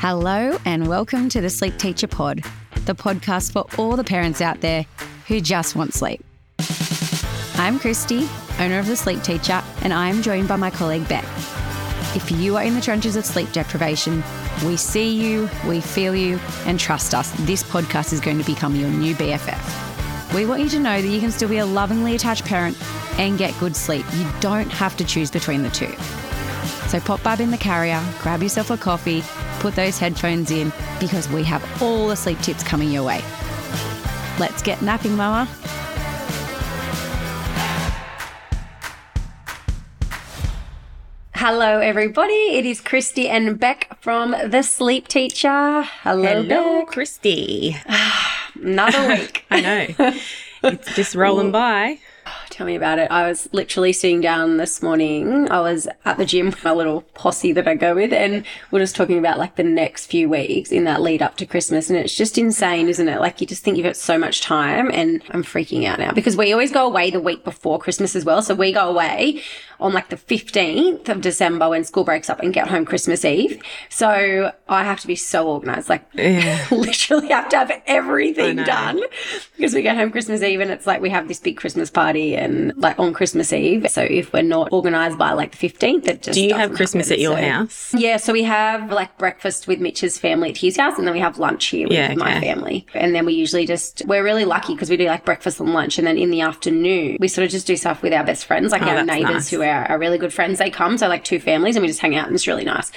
Hello, and welcome to the Sleep Teacher Pod, the podcast for all the parents out there who just want sleep. I'm Christy, owner of The Sleep Teacher, and I am joined by my colleague Beck. If you are in the trenches of sleep deprivation, we see you, we feel you, and trust us, this podcast is going to become your new BFF. We want you to know that you can still be a lovingly attached parent and get good sleep. You don't have to choose between the two. So pop Bub in the carrier, grab yourself a coffee, put those headphones in because we have all the sleep tips coming your way. Let's get napping, Mama. Hello, everybody. It is Christy and Beck from The Sleep Teacher. Hello, Hello, Beck. Christy. Another week. I know. It's just rolling by. Tell me about it. I was literally sitting down this morning. I was at the gym with my little posse that I go with, and we're just talking about like the next few weeks in that lead up to Christmas. And it's just insane, isn't it? Like you just think you've got so much time, and I'm freaking out now because we always go away the week before Christmas as well. So we go away on like the 15th of December when school breaks up and get home Christmas Eve. So I have to be so organized. Like literally have to have everything done because we get home Christmas Eve and it's like we have this big Christmas party and like on Christmas Eve. So if we're not organized by like the 15th, it just Do you have Christmas happen. at your So- house? Yeah, so we have like breakfast with Mitch's family at his house and then we have lunch here with Yeah, my family. And then we usually just, we're really lucky because we do like breakfast and lunch and then in the afternoon, we sort of just do stuff with our best friends, like Oh, our neighbors nice. who are, are really good friends. They come, so like two families and we just hang out and it's really nice.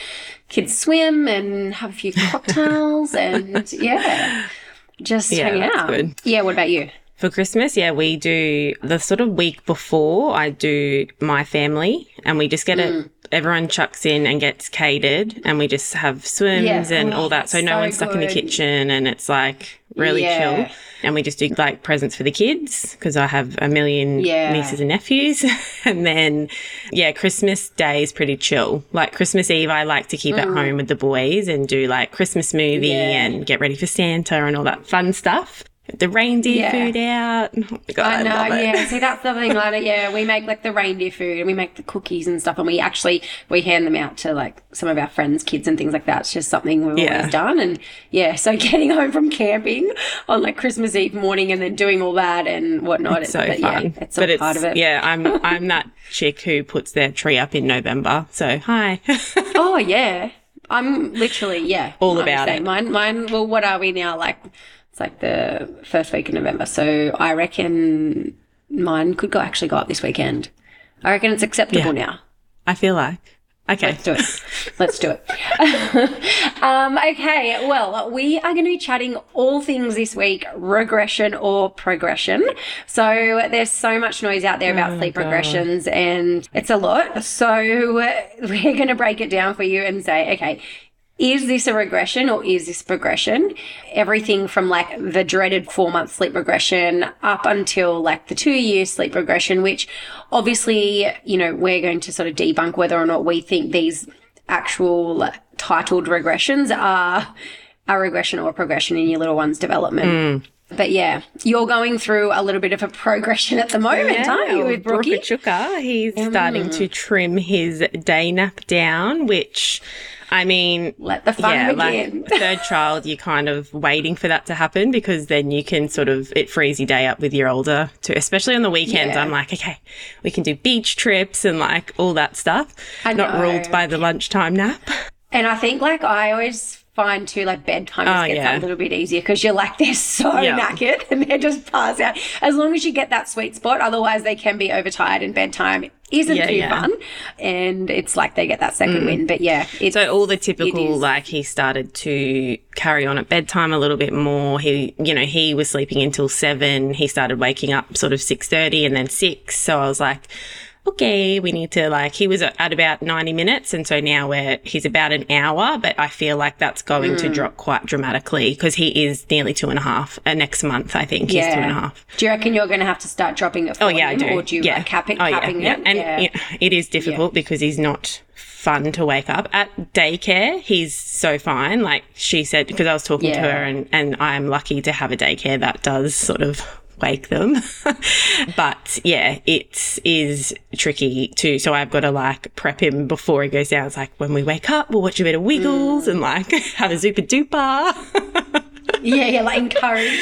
Kids swim and have a few cocktails and yeah, just Yeah, hang out. good. Yeah, what about you? For Christmas, yeah, we do the sort of week before I do my family and we just get Mm. it, everyone chucks in and gets catered and we just have swims Yeah. and Oh, all that. So no so one's stuck in the kitchen and it's like really Yeah. chill. And we just do like presents for the kids because I have a million Yeah. nieces and nephews. and then, yeah, Christmas Day is pretty chill. Like Christmas Eve, I like to keep at home with the boys and do like Christmas movie Mm. And get ready for Santa and all that fun stuff. The reindeer Yeah. food out. Oh God, I, I know, it. yeah. See, that's the thing. Like, yeah, we make like the reindeer food and we make the cookies and stuff, and we actually we hand them out to like some of our friends' kids and things like that. It's just something we've Yeah. always done, and yeah. So getting home from camping on like Christmas Eve morning and then doing all that and whatnot. It's so but, fun. Yeah, it's all but it's, part of it. yeah, I'm I'm that chick who puts their tree up in November. So hi. Oh yeah. I'm literally yeah. All about it. Mine mine well what are we now? Like it's like the first week of November. So I reckon mine could go actually go up this weekend. I reckon it's acceptable now. I feel like. Okay. Let's do it. Let's do it. um, okay, well, we are going to be chatting all things this week regression or progression. So there's so much noise out there about sleep regressions, and it's a lot. So we're going to break it down for you and say, okay, is this a regression or is this progression? Everything from like the dreaded four month sleep regression up until like the two year sleep regression, which obviously, you know, we're going to sort of debunk whether or not we think these actual titled regressions are a regression or a progression in your little one's development. Hmm. But yeah, you're going through a little bit of a progression at the moment, aren't you, with Brookie? Chuka, he's mm. starting to trim his day nap down, which I mean, Let the fun yeah, begin. like third child, you're kind of waiting for that to happen because then you can sort of it frees your day up with your older too. Especially on the weekends, Yeah. I'm like, okay, we can do beach trips and like all that stuff. I Not know. ruled by the lunchtime nap. And I think like I always find too like bedtime just Oh, gets yeah. a little bit easier because you're like they're so Yeah. knackered and they're just pass out. As long as you get that sweet spot, otherwise they can be overtired and bedtime isn't Yeah, too yeah. fun. And it's like they get that second mm. win. But yeah, it's So all the typical, like he started to carry on at bedtime a little bit more. He, you know, he was sleeping until seven. He started waking up sort of six thirty and then six. So I was like, okay, we need to like. He was at about ninety minutes, and so now we're he's about an hour. But I feel like that's going Mm. to drop quite dramatically because he is nearly two and a half. Uh, next month, I think he's two and a half. Do you reckon you're going to have to start dropping it for Oh yeah, I do. or do you yeah. like cap it, oh, yeah, capping yeah. it? And yeah. it- it is difficult because he's not fun to wake up at daycare. He's so fine. Like she said, because I was talking to her, and and I'm lucky to have a daycare that does sort of wake them. but yeah, it is tricky too. So I've got to like prep him before he goes down. It's like when we wake up, we'll watch a bit of Wiggles and like have a Zooper Dooper. yeah, yeah, like encourage,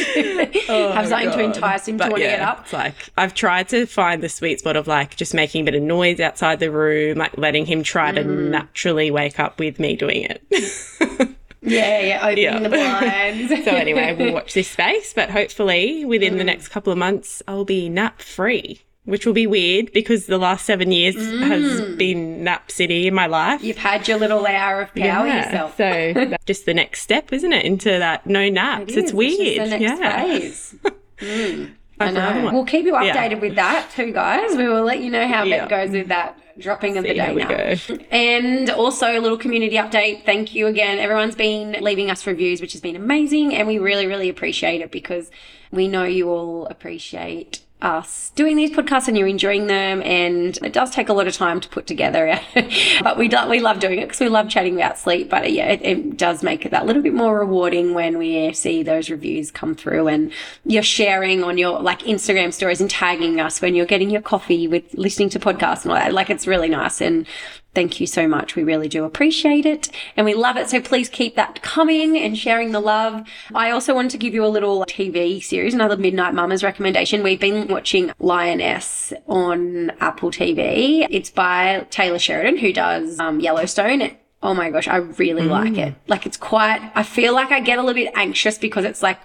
have something to entice him to But want to yeah, get up. It's like I've tried to find the sweet spot of like just making a bit of noise outside the room, like letting him try to Mm. naturally wake up with me doing it. Yeah, yeah, opening Yeah. the blinds. so anyway, we'll watch this space, but hopefully within Mm. the next couple of months I'll be nap free. Which will be weird because the last seven years Mm. has been nap city in my life. You've had your little hour of power yourself. So that's just the next step, isn't it? Into that no naps. It it's is, weird. the next yeah. phase. Mm, I know. We'll keep you Yeah. updated with that too, guys. We will let you know how Yeah. that goes with that dropping of See the day now. And also a little community update. Thank you again. Everyone's been leaving us reviews, which has been amazing, and we really, really appreciate it because we know you all appreciate us doing these podcasts and you're enjoying them and it does take a lot of time to put together. But we do, we love doing it because we love chatting about sleep but uh, yeah it, it does make it that little bit more rewarding when we see those reviews come through and you're sharing on your like Instagram stories and tagging us when you're getting your coffee with listening to podcasts and all that. Like it's really nice and Thank you so much. We really do appreciate it and we love it. So please keep that coming and sharing the love. I also wanted to give you a little TV series, another Midnight Mamas recommendation. We've been watching Lioness on Apple TV. It's by Taylor Sheridan, who does um, Yellowstone. Oh my gosh, I really like it. Like it's quite, I feel like I get a little bit anxious because it's like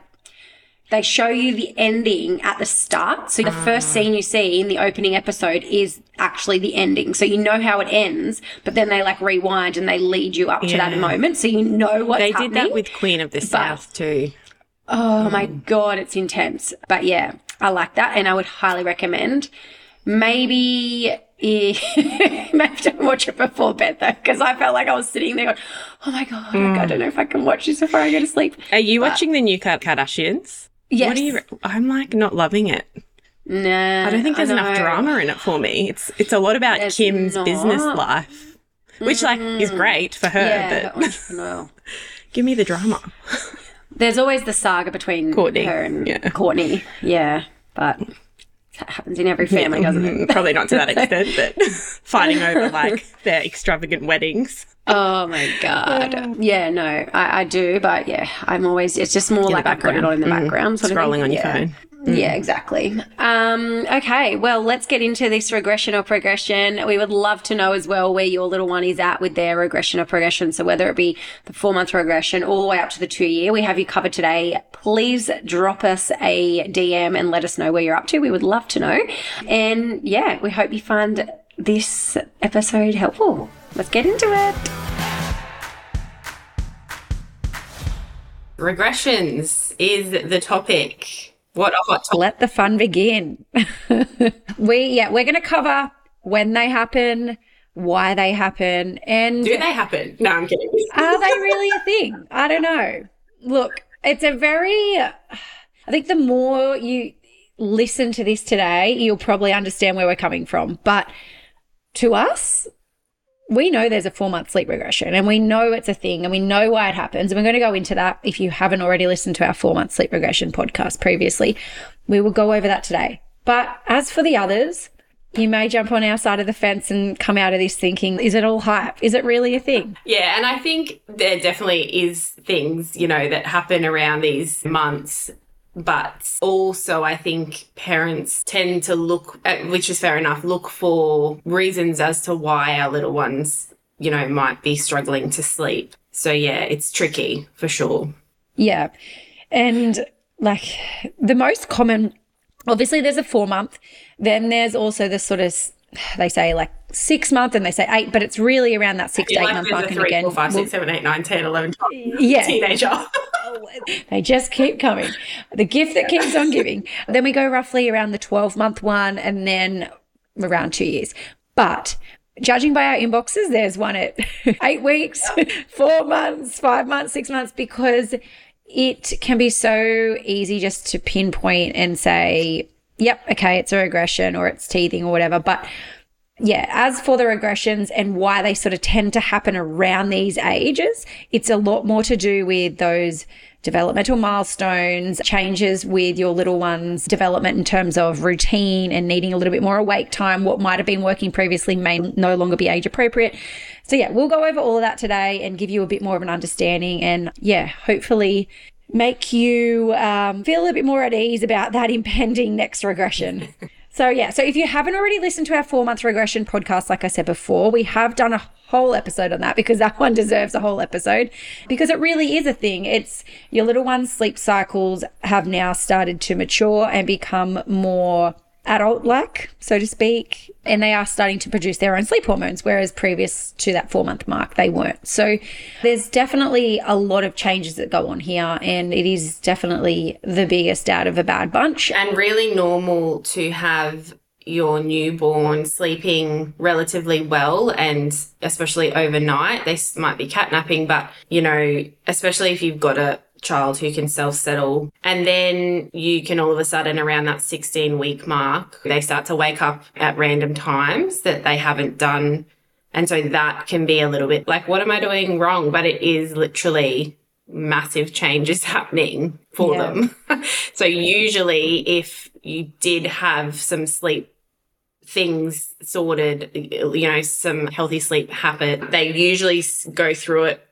they show you the ending at the start. So the first scene you see in the opening episode is actually the ending. So you know how it ends, but then they like rewind and they lead you up to that moment. So you know what's They happening. did that with Queen of the South too. Oh my god, it's intense. But yeah, I like that, and I would highly recommend. Maybe. maybe don't watch it before bed though, because I felt like I was sitting there going, "Oh my god, Mm. I don't know if I can watch this before I go to sleep." Are you watching the new Kardashians? Yes, What do you? I'm like not loving it. Nah, I don't think there's enough drama in it for me. It's it's a lot about There's Kim's not. business life, which like is mm. great for her, Yeah, but oh, entrepreneurial. give me the drama. There's always the saga between Kourtney, her and yeah. Kourtney. Yeah, but that happens in every family, doesn't it? Mm, Probably not to that extent, but fighting over like their extravagant weddings. Oh my god. Yeah, no, I, I do, but yeah, I'm always. It's just more like I put it on in the background, sort of Scrolling thing. on your Yeah. phone. Yeah, exactly. Um, okay, well, let's get into this regression or progression. We would love to know as well where your little one is at with their regression or progression. So whether it be the four month regression all the way up to the two year, we have you covered today. Please drop us a DM and let us know where you're up to. We would love to know. And yeah, we hope you find this episode helpful. Let's get into it. Regressions is the topic. What a hot topic. let the fun begin. we yeah, we're going to cover when they happen, why they happen, and Do they happen? No, I'm kidding. are they really a thing? I don't know. Look, it's a very I think the more you listen to this today, you'll probably understand where we're coming from. But to us, we know there's a four month sleep regression and we know it's a thing and we know why it happens. And we're going to go into that if you haven't already listened to our four month sleep regression podcast previously. We will go over that today. But as for the others, you may jump on our side of the fence and come out of this thinking, is it all hype? Is it really a thing? Yeah, and I think there definitely is things, you know, that happen around these months. But also, I think parents tend to look at, which is fair enough, look for reasons as to why our little ones, you know, might be struggling to sleep. So, yeah, it's tricky for sure. Yeah. And like the most common, obviously, there's a four month, then there's also the sort of, they say like six month and they say eight, but it's really around that six to eight month mark. And three, again, four, five, we'll- six, seven, eight, nine, 10, 11, 12 yeah, teenager. Oh, they just keep coming. The gift that keeps on giving. Then we go roughly around the 12 month one and then around two years. But judging by our inboxes, there's one at eight weeks, four months, five months, six months, because it can be so easy just to pinpoint and say, yep, okay, it's a regression or it's teething or whatever. But yeah, as for the regressions and why they sort of tend to happen around these ages, it's a lot more to do with those developmental milestones, changes with your little one's development in terms of routine and needing a little bit more awake time. What might have been working previously may no longer be age appropriate. So, yeah, we'll go over all of that today and give you a bit more of an understanding and, yeah, hopefully make you um, feel a bit more at ease about that impending next regression. So, yeah, so if you haven't already listened to our four month regression podcast, like I said before, we have done a whole episode on that because that one deserves a whole episode because it really is a thing. It's your little one's sleep cycles have now started to mature and become more adult like, so to speak, and they are starting to produce their own sleep hormones, whereas previous to that four month mark, they weren't. So there's definitely a lot of changes that go on here, and it is definitely the biggest out of a bad bunch. And really normal to have your newborn sleeping relatively well and especially overnight they might be catnapping but you know especially if you've got a child who can self settle. And then you can all of a sudden, around that 16 week mark, they start to wake up at random times that they haven't done. And so that can be a little bit like, what am I doing wrong? But it is literally massive changes happening for yeah. them. so usually if you did have some sleep things sorted, you know, some healthy sleep happen, they usually go through it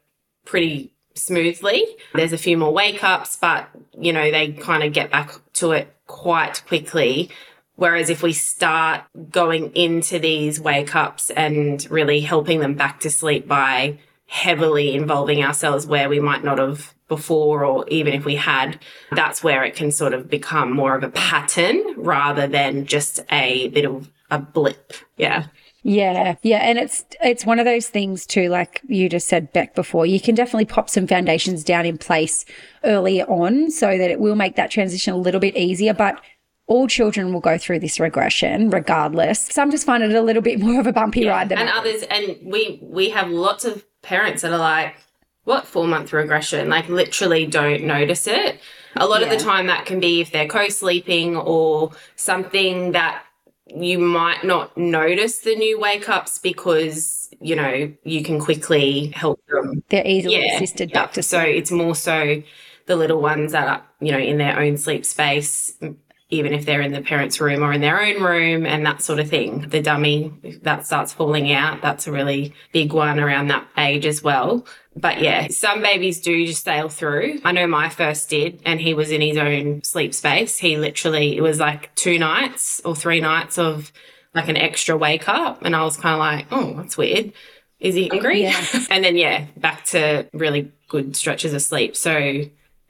pretty smoothly. There's a few more wake ups, but you know, they kind of get back to it quite quickly. Whereas if we start going into these wake ups and really helping them back to sleep by heavily involving ourselves where we might not have before, or even if we had, that's where it can sort of become more of a pattern rather than just a bit of a blip. Yeah. Yeah, yeah, and it's it's one of those things too, like you just said Beck before. You can definitely pop some foundations down in place early on, so that it will make that transition a little bit easier. But all children will go through this regression regardless. Some just find it a little bit more of a bumpy yeah, ride than and others. And we we have lots of parents that are like, "What four month regression?" Like literally don't notice it. A lot yeah. of the time, that can be if they're co sleeping or something that you might not notice the new wake ups because you know you can quickly help them. They're easily yeah, assisted back to sleep. So it's more so the little ones that are you know in their own sleep space, even if they're in the parents' room or in their own room and that sort of thing. The dummy that starts falling out, that's a really big one around that age as well. But yeah, some babies do just sail through. I know my first did, and he was in his own sleep space. He literally, it was like two nights or three nights of like an extra wake up. And I was kind of like, oh, that's weird. Is he hungry? Yeah. and then, yeah, back to really good stretches of sleep. So,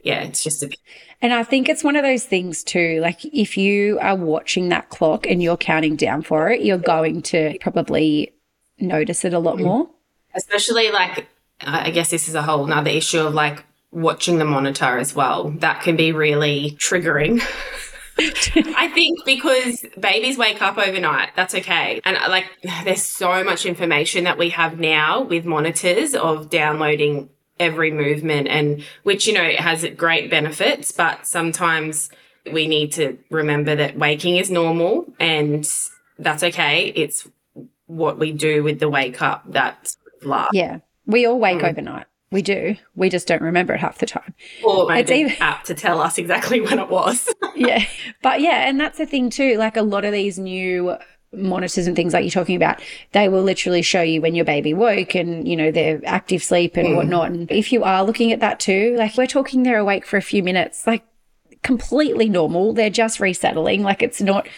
yeah, it's just a. And I think it's one of those things too. Like, if you are watching that clock and you're counting down for it, you're going to probably notice it a lot mm. more. Especially like I guess this is a whole nother issue of like watching the monitor as well. That can be really triggering. I think because babies wake up overnight, that's okay. And uh, like, there's so much information that we have now with monitors of downloading every movement and which, you know, has great benefits, but sometimes we need to remember that waking is normal and that's okay. It's what we do with the wake up that's last. Yeah. We all wake mm. overnight. We do. We just don't remember it half the time. Or maybe it's even app to tell us exactly when it was. yeah. But yeah, and that's the thing too. Like a lot of these new monitors and things like you're talking about, they will literally show you when your baby woke and, you know, their active sleep and mm. whatnot. And if you are looking at that too, like we're talking they're awake for a few minutes, like completely normal. They're just resettling. Like it's not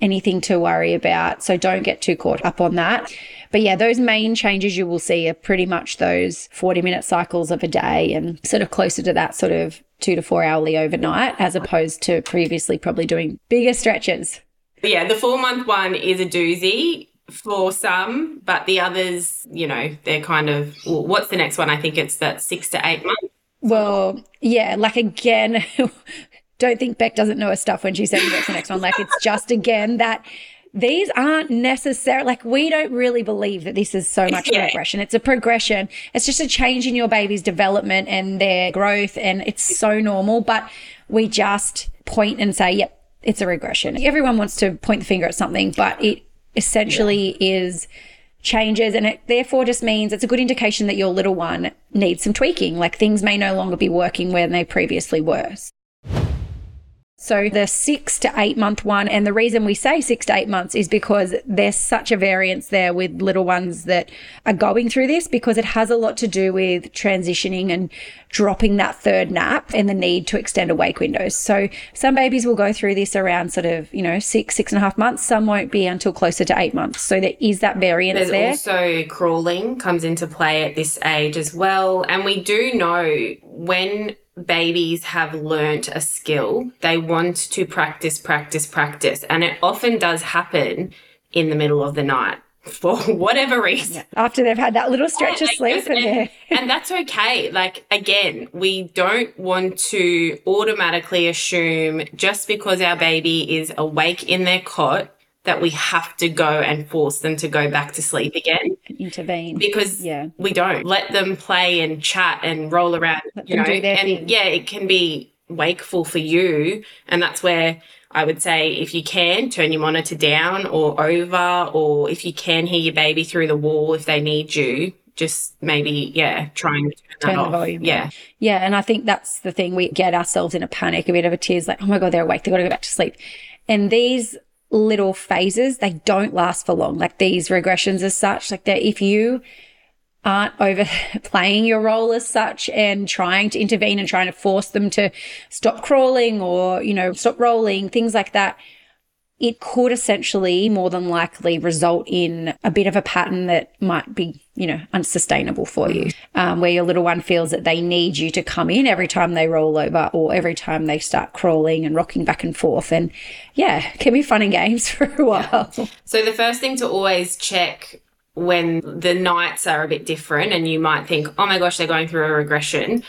anything to worry about. So don't get too caught up on that. But yeah, those main changes you will see are pretty much those 40 minute cycles of a day and sort of closer to that sort of two to four hourly overnight, as opposed to previously probably doing bigger stretches. Yeah, the four month one is a doozy for some, but the others, you know, they're kind of well, what's the next one? I think it's that six to eight months. Well, yeah, like again, don't think Beck doesn't know her stuff when she says what's the next one. Like it's just again that these aren't necessary like we don't really believe that this is so much yeah. progression it's a progression. It's just a change in your baby's development and their growth and it's so normal but we just point and say yep it's a regression. Everyone wants to point the finger at something but it essentially is changes and it therefore just means it's a good indication that your little one needs some tweaking. Like things may no longer be working where they previously were so the six to eight month one, and the reason we say six to eight months is because there's such a variance there with little ones that are going through this because it has a lot to do with transitioning and dropping that third nap and the need to extend awake windows. So some babies will go through this around sort of, you know, six, six and a half months. Some won't be until closer to eight months. So there is that variance There's there. also crawling comes into play at this age as well. And we do know when babies have learnt a skill, they want to practice, practice, practice. And it often does happen in the middle of the night for whatever reason. After they've had that little stretch of sleep and, and, and that's okay. Like, again, we don't want to automatically assume just because our baby is awake in their cot that we have to go and force them to go back to sleep again. Intervene. Because yeah. we don't. Let them play and chat and roll around. Let you them know, and thing. yeah, it can be wakeful for you. And that's where I would say if you can, turn your monitor down or over, or if you can hear your baby through the wall if they need you, just maybe, yeah, try and turn, turn that the off. volume. Yeah. down. Yeah. And I think that's the thing. We get ourselves in a panic, a bit of a tears, like, oh my God, they're awake. They've got to go back to sleep. And these little phases, they don't last for long. Like these regressions as such, like that if you aren't overplaying your role as such and trying to intervene and trying to force them to stop crawling or, you know, stop rolling, things like that, it could essentially more than likely result in a bit of a pattern that might be, you know, unsustainable for you, um, where your little one feels that they need you to come in every time they roll over or every time they start crawling and rocking back and forth. And yeah, it can be fun and games for a while. So the first thing to always check when the nights are a bit different and you might think, oh my gosh, they're going through a regression.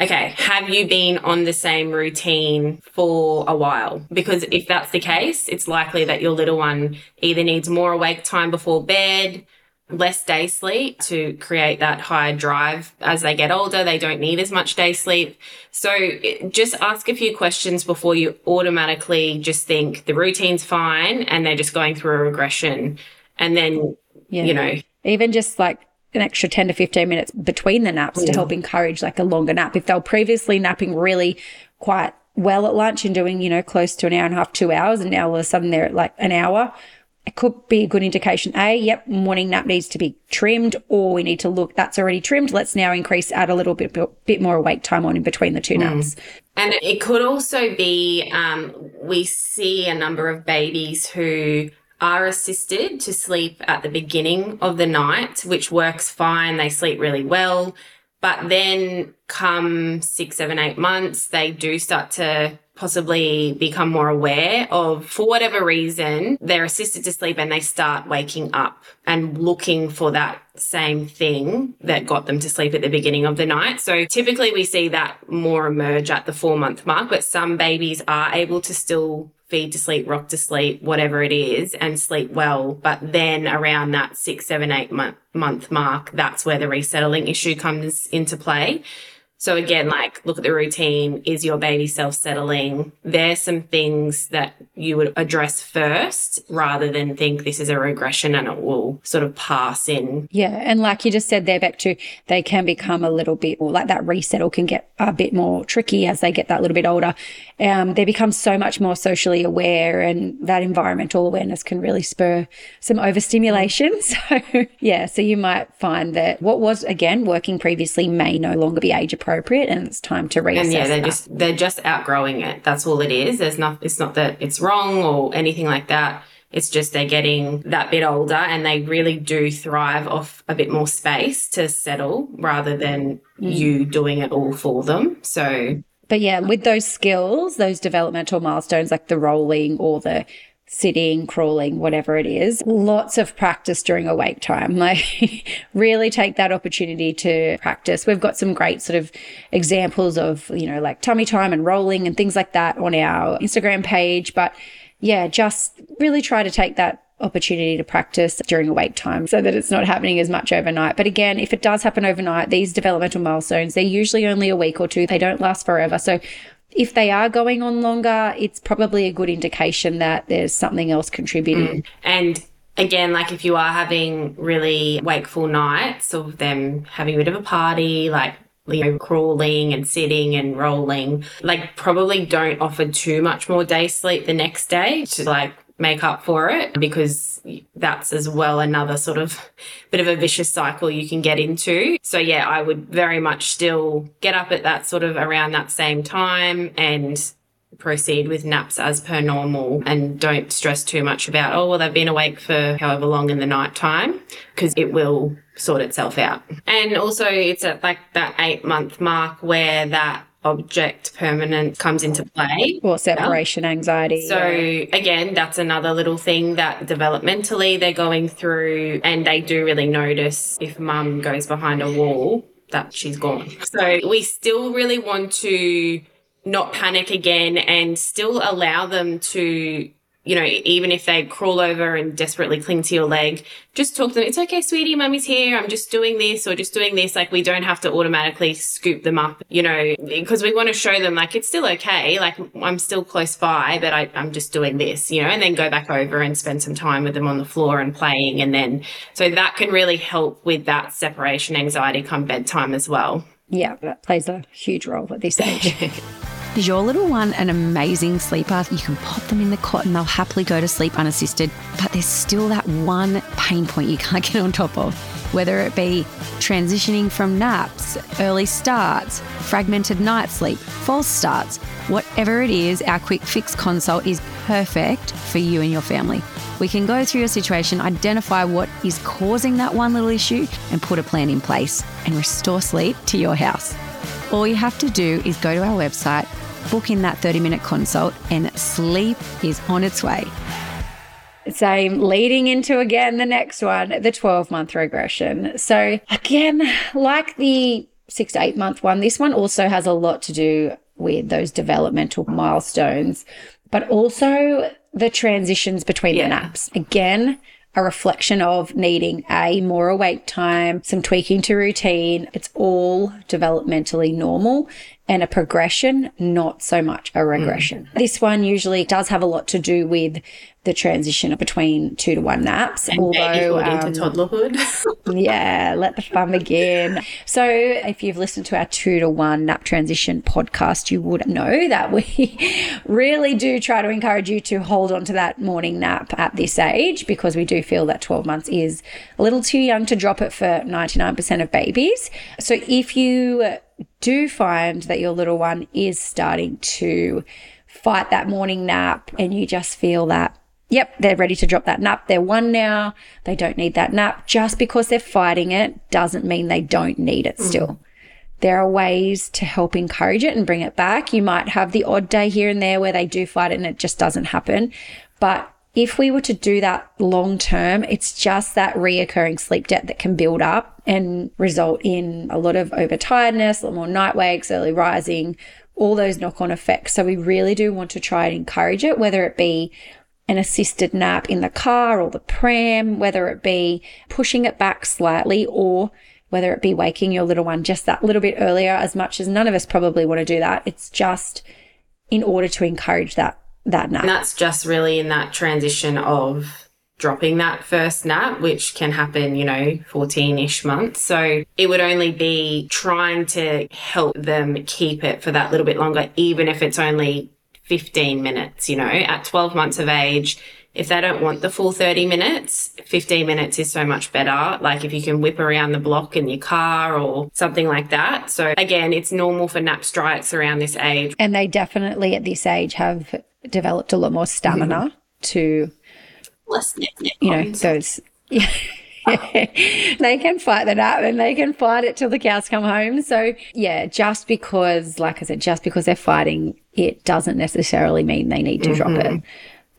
Okay, have you been on the same routine for a while? Because if that's the case, it's likely that your little one either needs more awake time before bed, less day sleep to create that higher drive as they get older. They don't need as much day sleep. So just ask a few questions before you automatically just think the routine's fine and they're just going through a regression. And then, Yeah. you know, even just like an extra 10 to 15 minutes between the naps to help encourage like a longer nap. If they were previously napping really quite well at lunch and doing, you know, close to an hour and a half, two hours, and now all of a sudden they're at like an hour, it could be a good indication. A, yep, morning nap needs to be trimmed, or we need to look, that's already trimmed. Let's now increase, add a little bit, bit more awake time on in between the two naps. And it could also be um, we see a number of babies who are assisted to sleep at the beginning of the night, which works fine. They sleep really well. But then come six, seven, eight months, they do start to possibly become more aware of, for whatever reason, they're assisted to sleep and they start waking up and looking for that same thing that got them to sleep at the beginning of the night. So typically we see that more emerge at the four month mark, but some babies are able to still feed to sleep, rock to sleep, whatever it is, and sleep well. But then around that six, seven, eight month, month mark, that's where the resettling issue comes into play. So again, like look at the routine. Is your baby self settling? There's some things that you would address first rather than think this is a regression and it will sort of pass in. Yeah. And like you just said there, back to they can become a little bit or like that resettle can get a bit more tricky as they get that little bit older. Um, they become so much more socially aware and that environmental awareness can really spur some overstimulation. So yeah, so you might find that what was again working previously may no longer be age appropriate and it's time to reassess. And yeah, they're that. just they're just outgrowing it. That's all it is. There's not it's not that it's wrong or anything like that. It's just they're getting that bit older and they really do thrive off a bit more space to settle rather than mm. you doing it all for them. So But yeah, with those skills, those developmental milestones like the rolling or the sitting, crawling, whatever it is, lots of practice during awake time. Like really take that opportunity to practice. We've got some great sort of examples of, you know, like tummy time and rolling and things like that on our Instagram page. But yeah, just really try to take that opportunity to practice during awake time so that it's not happening as much overnight. But again, if it does happen overnight, these developmental milestones, they're usually only a week or two. They don't last forever. So if they are going on longer, it's probably a good indication that there's something else contributing. Mm. and again, like if you are having really wakeful nights of them having a bit of a party, like you know, crawling and sitting and rolling, like probably don't offer too much more day sleep the next day to like make up for it because that's as well another sort of bit of a vicious cycle you can get into. So yeah, I would very much still get up at that sort of around that same time and proceed with naps as per normal and don't stress too much about, oh, well, they've been awake for however long in the night time because it will sort itself out. And also it's at like that eight month mark where that object permanence comes into play. Or separation yeah. anxiety. So yeah. again, that's another little thing that developmentally they're going through and they do really notice if mum goes behind a wall that she's gone. So we still really want to not panic again and still allow them to you know, even if they crawl over and desperately cling to your leg, just talk to them. It's okay, sweetie, mummy's here. I'm just doing this or just doing this. Like we don't have to automatically scoop them up, you know, because we want to show them like it's still okay. Like I'm still close by, but I, I'm just doing this, you know, and then go back over and spend some time with them on the floor and playing. And then, so that can really help with that separation anxiety come bedtime as well. Yeah, that plays a huge role at this age. Is your little one an amazing sleeper? You can pop them in the cot and they'll happily go to sleep unassisted, but there's still that one pain point you can't get on top of. Whether it be transitioning from naps, early starts, fragmented night sleep, false starts, whatever it is, our quick fix consult is perfect for you and your family. We can go through your situation, identify what is causing that one little issue, and put a plan in place and restore sleep to your house. All you have to do is go to our website, book in that 30 minute consult, and sleep is on its way. Same, leading into again the next one, the 12 month regression. So, again, like the six to eight month one, this one also has a lot to do with those developmental milestones, but also the transitions between yeah. the naps. Again, a reflection of needing a more awake time, some tweaking to routine. It's all developmentally normal and a progression, not so much a regression. Mm. This one usually does have a lot to do with the transition between two to one naps. And although um, into toddlerhood. yeah, let the fun begin. So if you've listened to our two to one nap transition podcast, you would know that we really do try to encourage you to hold on to that morning nap at this age because we do feel that 12 months is a little too young to drop it for 99% of babies. So if you do find that your little one is starting to fight that morning nap and you just feel that, yep, they're ready to drop that nap. They're one now. They don't need that nap. Just because they're fighting it doesn't mean they don't need it still. Mm. There are ways to help encourage it and bring it back. You might have the odd day here and there where they do fight it and it just doesn't happen. But if we were to do that long term, it's just that reoccurring sleep debt that can build up and result in a lot of overtiredness, a lot more night wakes, early rising, all those knock on effects. So we really do want to try and encourage it, whether it be an assisted nap in the car or the pram, whether it be pushing it back slightly or whether it be waking your little one just that little bit earlier, as much as none of us probably want to do that. It's just in order to encourage that that nap. And that's just really in that transition of dropping that first nap, which can happen, you know, 14 ish months. So it would only be trying to help them keep it for that little bit longer, even if it's only 15 minutes, you know, at 12 months of age. If they don't want the full 30 minutes, 15 minutes is so much better. Like if you can whip around the block in your car or something like that. So again, it's normal for nap strikes around this age. And they definitely at this age have developed a lot more stamina mm-hmm. to, you know, those. Yeah. they can fight that up and they can fight it till the cows come home. So, yeah, just because, like I said, just because they're fighting, it doesn't necessarily mean they need to mm-hmm. drop it. Mm-hmm.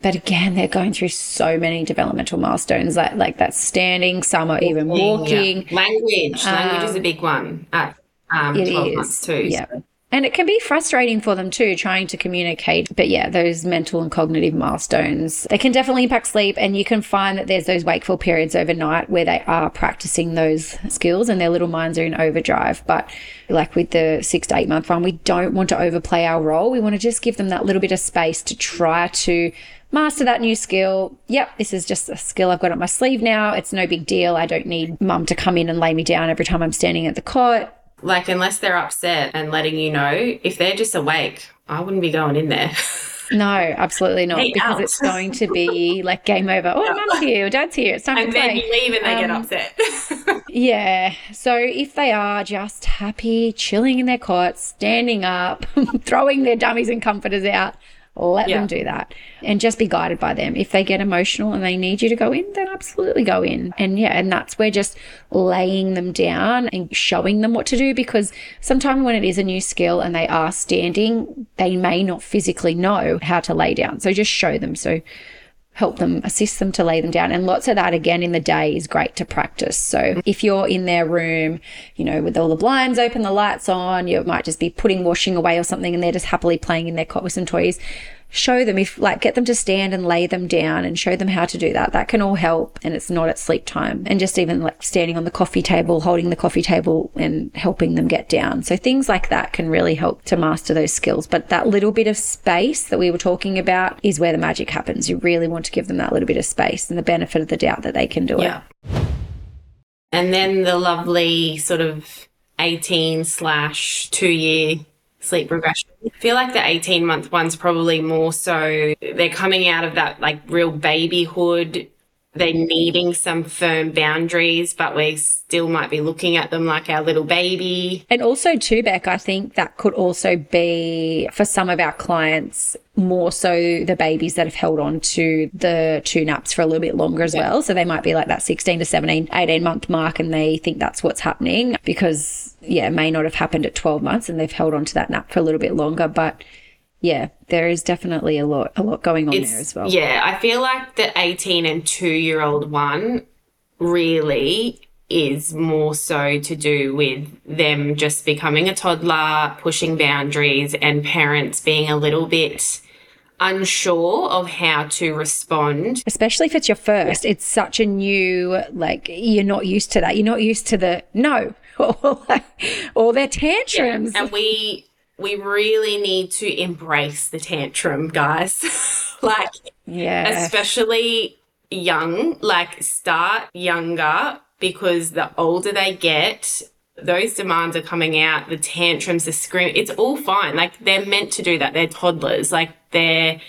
But again, they're going through so many developmental milestones, like like that standing. Some are even walking. Yeah. Language, um, language is a big one at um, twelve is. months too. Yeah. So. And it can be frustrating for them too, trying to communicate. But yeah, those mental and cognitive milestones, they can definitely impact sleep. And you can find that there's those wakeful periods overnight where they are practicing those skills and their little minds are in overdrive. But like with the six to eight month one, we don't want to overplay our role. We want to just give them that little bit of space to try to master that new skill. Yep, this is just a skill I've got up my sleeve now. It's no big deal. I don't need mum to come in and lay me down every time I'm standing at the cot. Like, unless they're upset and letting you know, if they're just awake, I wouldn't be going in there. No, absolutely not. Hey, because out. it's going to be like game over. Oh, mum's here, dad's here. It's time and to then play. you leave and they get Um, upset. Yeah. So if they are just happy, chilling in their cots, standing up, throwing their dummies and comforters out, let Yeah. them do that and just be guided by them. If they get emotional and they need you to go in, then absolutely go in. And yeah, and that's where just laying them down and showing them what to do because sometimes when it is a new skill and they are standing, they may not physically know how to lay down. So just show them. So help them, assist them to lay them down. And lots of that again in the day is great to practice. So if you're in their room, you know, with all the blinds open, the lights on, you might just be putting washing away or something and they're just happily playing in their cot with some toys. Show them if like get them to stand and lay them down and show them how to do that. That can all help and it's not at sleep time. And just even like standing on the coffee table, holding the coffee table and helping them get down. So things like that can really help to master those skills. But that little bit of space that we were talking about is where the magic happens. You really want to give them that little bit of space and the benefit of the doubt that they can do it. yeah. And then the lovely sort of 18 slash two year sleep regression. I feel like the 18 month one's probably more so they're coming out of that like real babyhood. They're needing some firm boundaries, but we still might be looking at them like our little baby. And also, too, Beck, I think that could also be for some of our clients more so the babies that have held on to the two naps for a little bit longer as well. So they might be like that 16 to 17, 18 month mark and they think that's what's happening because, yeah, it may not have happened at 12 months and they've held on to that nap for a little bit longer. But yeah, there is definitely a lot, a lot going on there as well. Yeah, I feel like the 18 and 2 year old one really is more so to do with them just becoming a toddler, pushing boundaries, and parents being a little bit unsure of how to respond. especially if it's your first it's such a new like you're not used to that you're not used to the no or, like, or their tantrums And we we really need to embrace the tantrum, guys. like yeah especially young, like start younger because the older they get, those demands are coming out, the tantrums, the scream, it's all fine. Like they're meant to do that. They're toddlers. Like they're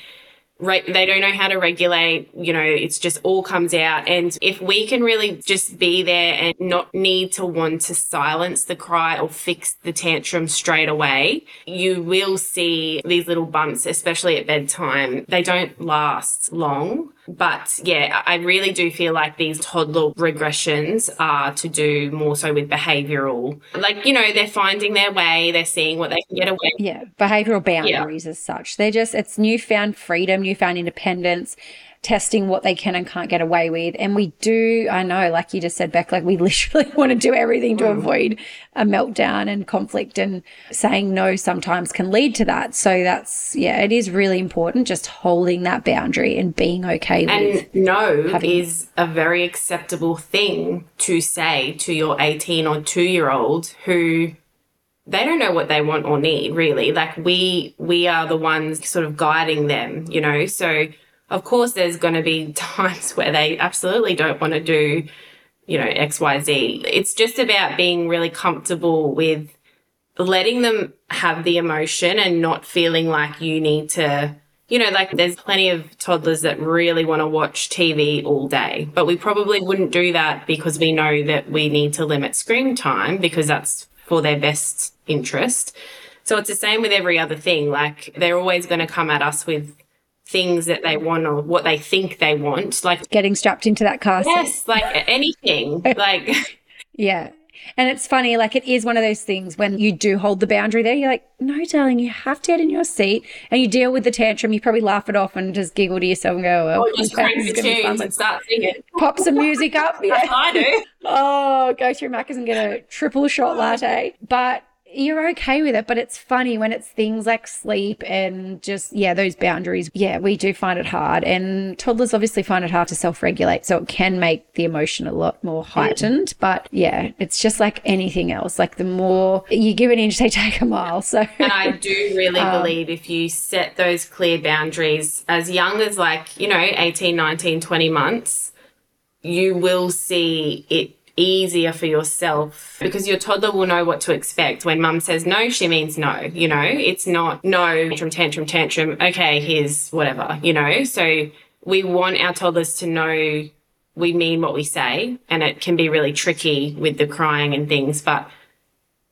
re- they don't know how to regulate, you know, it's just all comes out. And if we can really just be there and not need to want to silence the cry or fix the tantrum straight away, you will see these little bumps, especially at bedtime. They don't last long. But yeah, I really do feel like these toddler regressions are to do more so with behavioral. Like, you know, they're finding their way, they're seeing what they can get away yeah behavioral boundaries as such they're just it's newfound freedom newfound independence testing what they can and can't get away with. And we do i know like you just said beck like we literally want to do everything to mm. avoid a meltdown and conflict and saying no sometimes can lead to that. So that's yeah it is really important just holding that boundary and being okay with And no is a very acceptable thing to say to your 18 or 2 year old who they don't know what they want or need really. Like we we are the ones sort of guiding them you know? So of course there's going to be times where they absolutely don't want to do you know xyz it's just about being really comfortable with letting them have the emotion and not feeling like you need to you know, like there's plenty of toddlers that really want to watch TV all day, but we probably wouldn't do that because we know that we need to limit screen time because that's for their best interest. So it's the same with every other thing. Like they're always going to come at us with things that they want or what they think they want. Like, getting strapped into that car seat. yes, like anything. like, Yeah. And it's funny, like it is one of those things when you do hold the boundary there, you're like, no, darling, you have to get in your seat and you deal with the tantrum. You probably laugh it off and just giggle to yourself and go, well, or just okay, crank this the is gonna be fun. tunes and start singing. Pop some music up. Yeah. I do. Oh, go through Macca's and get a triple shot latte. But you're okay with it. But it's funny when it's things like sleep and just, yeah, those boundaries. Yeah, we do find it hard. And toddlers obviously find it hard to self regulate. So it can make the emotion a lot more heightened. But yeah, it's just like anything else. Like the more you give an inch, they take a mile. So, and I do really um, believe if you set those clear boundaries as young as like, you know, 18, 19, 20 months, you will see it easier for yourself because your toddler will know what to expect. When mum says no, she means no. You know, it's not no, tantrum, tantrum, tantrum. Okay, here's whatever, you know. So we want our toddlers to know we mean what we say. And it can be really tricky with the crying and things, but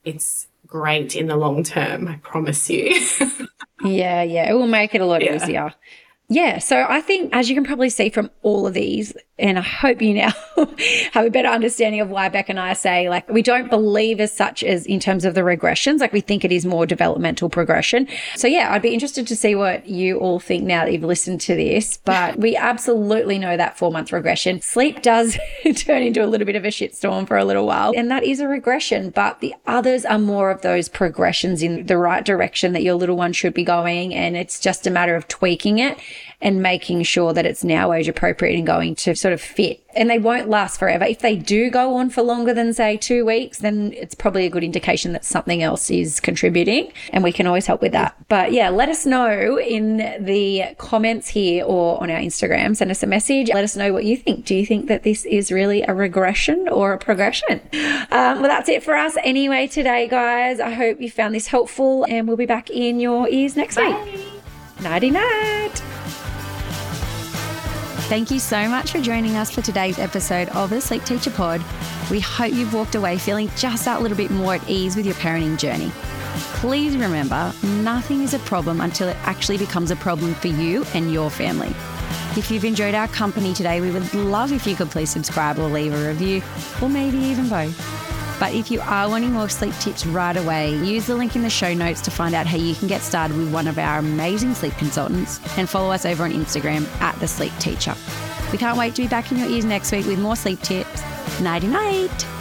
it's great in the long term, I promise you. yeah, yeah. It will make it a lot yeah. easier. Yeah, so I think, as you can probably see from all of these, and I hope you now have a better understanding of why Beck and I say, like, we don't believe as such as in terms of the regressions. Like, we think it is more developmental progression. So, yeah, I'd be interested to see what you all think now that you've listened to this. But we absolutely know that four month regression. Sleep does turn into a little bit of a shitstorm for a little while, and that is a regression. But the others are more of those progressions in the right direction that your little one should be going. And it's just a matter of tweaking it and making sure that it's now age appropriate and going to sort of fit. And they won't last forever. If they do go on for longer than, say, two weeks, then it's probably a good indication that something else is contributing and we can always help with that. But yeah, let us know in the comments here or on our Instagram. Send us a message. Let us know what you think. Do you think that this is really a regression or a progression? Um, well, that's it for us anyway today, guys. I hope you found this helpful and we'll be back in your ears next Bye. week. Nighty night. Thank you so much for joining us for today's episode of the Sleep Teacher Pod. We hope you've walked away feeling just that little bit more at ease with your parenting journey. Please remember, nothing is a problem until it actually becomes a problem for you and your family. If you've enjoyed our company today, we would love if you could please subscribe or leave a review, or maybe even both. But if you are wanting more sleep tips right away, use the link in the show notes to find out how you can get started with one of our amazing sleep consultants and follow us over on Instagram at The Sleep Teacher. We can't wait to be back in your ears next week with more sleep tips. Nighty night.